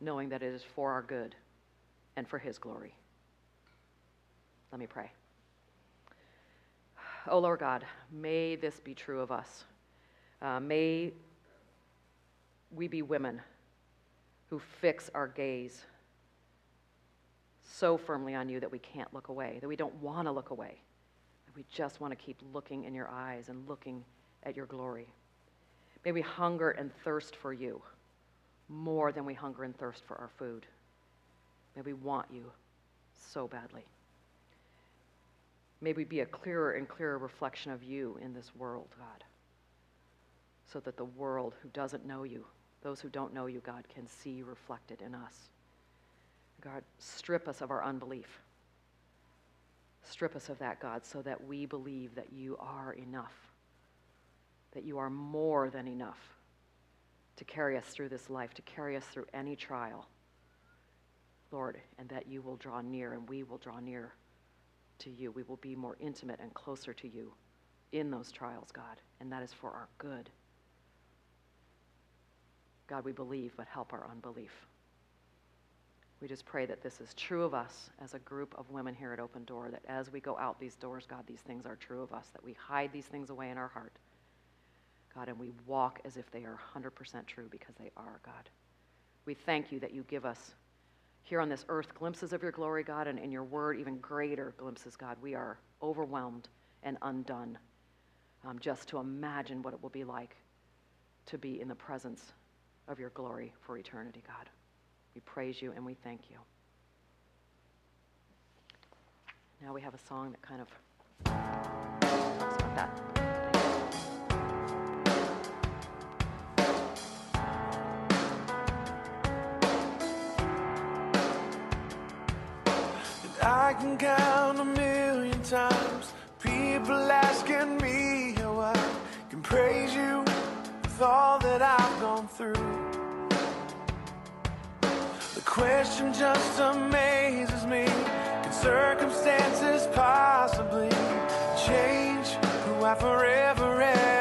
knowing that it is for our good and for His glory. Let me pray. Oh, Lord God, may this be true of us. Uh, may we be women who fix our gaze so firmly on you that we can't look away, that we don't want to look away, that we just want to keep looking in your eyes and looking at your glory. May we hunger and thirst for you more than we hunger and thirst for our food. May we want you so badly. May we be a clearer and clearer reflection of you in this world, God, so that the world who doesn't know you, those who don't know you, God, can see reflected in us. God, strip us of our unbelief. Strip us of that, God, so that we believe that you are enough, that you are more than enough to carry us through this life, to carry us through any trial, Lord, and that you will draw near and we will draw near to you. We will be more intimate and closer to you in those trials, God, and that is for our good. God, we believe, but help our unbelief. We just pray that this is true of us as a group of women here at Open Door, that as we go out these doors, God, these things are true of us, that we hide these things away in our heart, God, and we walk as if they are 100% true because they are, God. We thank you that you give us here on this earth glimpses of your glory, God, and in your word, even greater glimpses, God. We are overwhelmed and undone um, just to imagine what it will be like to be in the presence of your glory for eternity, God. We praise you and we thank you. Now we have a song that kind of about that. I can count a million times people asking me how I can praise you with all that I've gone through. The question just amazes me. Can circumstances possibly change who I forever am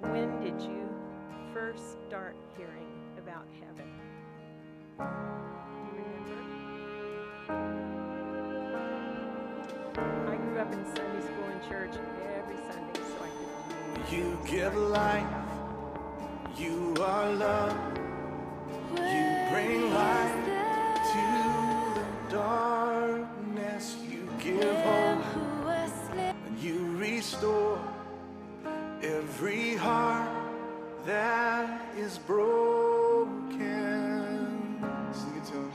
when did you first start hearing about heaven? You remember? I grew up in Sunday school and church every Sunday, so I could. You give life, you are love, you bring light to the darkness, you give hope, and you restore every heart that is broken. Sing it to him.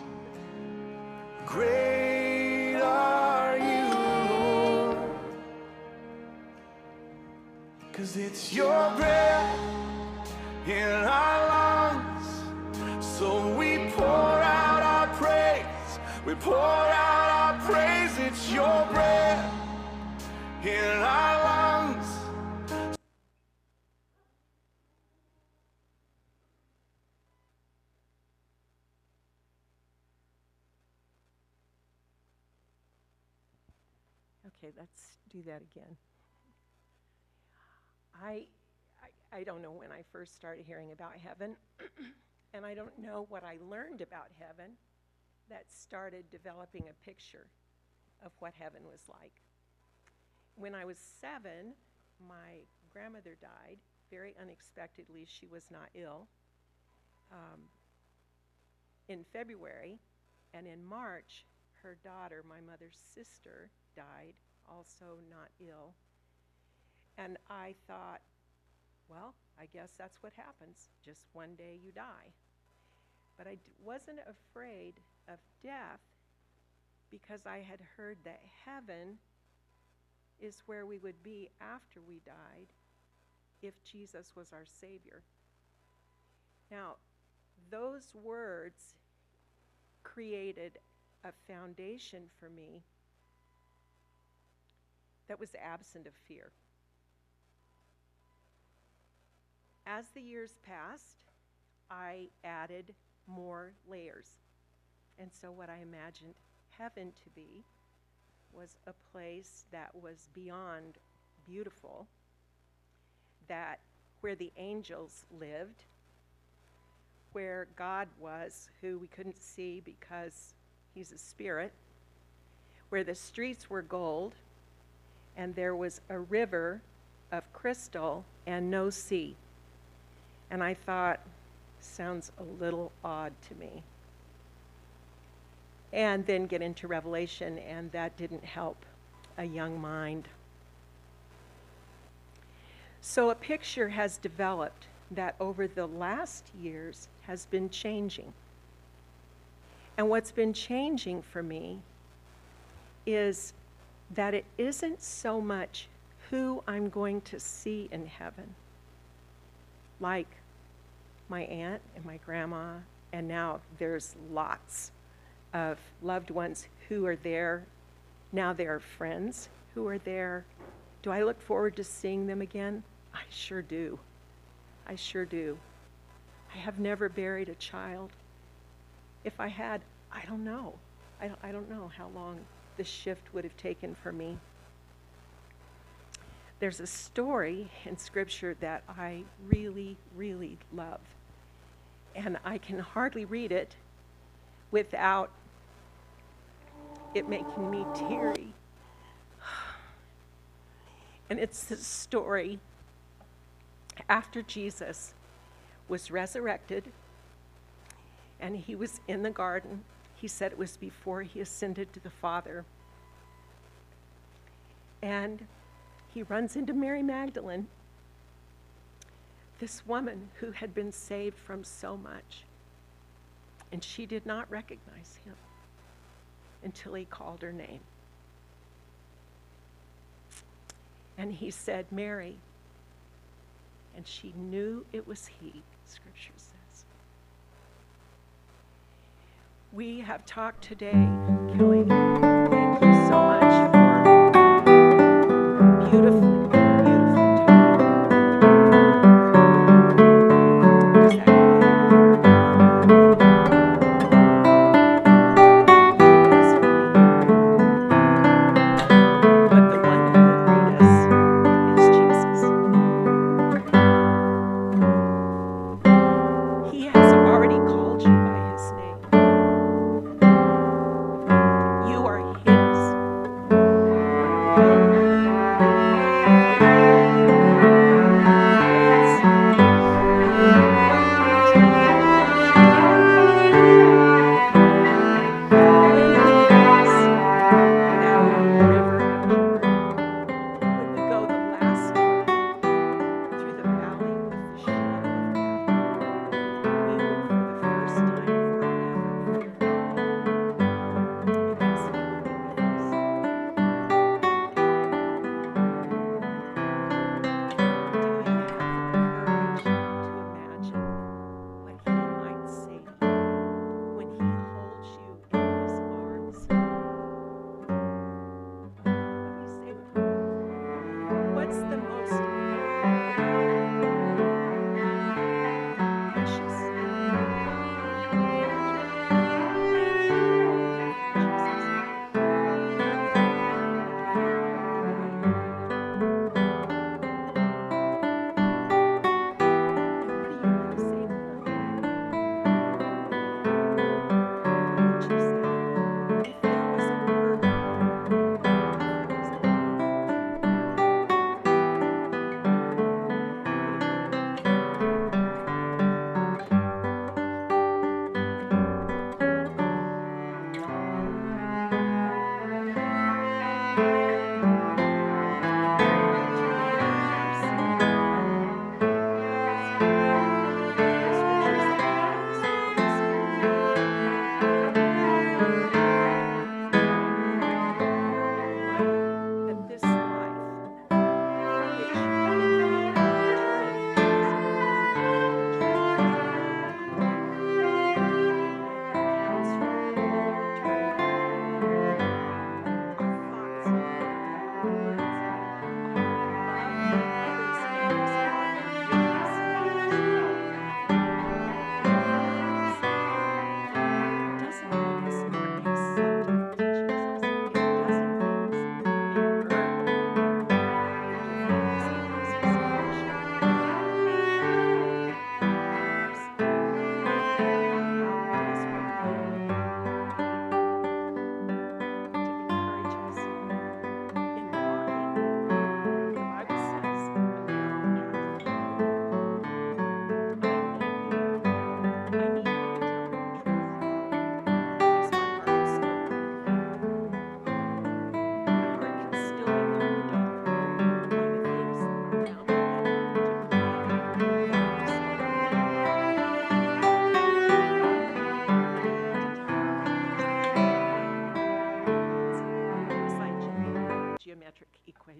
Great are you, Lord. Cause it's your breath in our lungs. So we pour out our praise. We pour out our praise. It's your breath in our lungs. Okay, let's do that again. I, I, I don't know when I first started hearing about heaven, and I don't know what I learned about heaven that started developing a picture of what heaven was like. When I was seven, my grandmother died very unexpectedly. She was not ill. Um, in February, and in March, her daughter, my mother's sister, died, also not ill. And I thought, well, I guess that's what happens. Just one day you die. But I d- wasn't afraid of death because I had heard that heaven is where we would be after we died if Jesus was our Savior. Now, those words created a foundation for me that was absent of fear. As the years passed, I added more layers. And so, what I imagined heaven to be was a place that was beyond beautiful, that where the angels lived, where God was, who we couldn't see because he's a spirit, where the streets were gold, and there was a river of crystal and no sea. And I thought, sounds a little odd to me. And then get into Revelation, and that didn't help a young mind. So a picture has developed that over the last years has been changing. And what's been changing for me is that it isn't so much who I'm going to see in heaven, like my aunt and my grandma, and now there's lots of loved ones who are there. Now there are friends who are there. Do I look forward to seeing them again? I sure do. I sure do. I have never buried a child. If I had, I don't know. I don't, I don't know how long this shift would have taken for me. There's a story in Scripture that I really, really love. And I can hardly read it without it making me teary. And it's the story after Jesus was resurrected and he was in the garden. He said it was before he ascended to the Father. And he runs into Mary Magdalene, this woman who had been saved from so much. And she did not recognize him until he called her name. And he said, Mary. And she knew it was he, Scripture says. We have talked today, Kelli.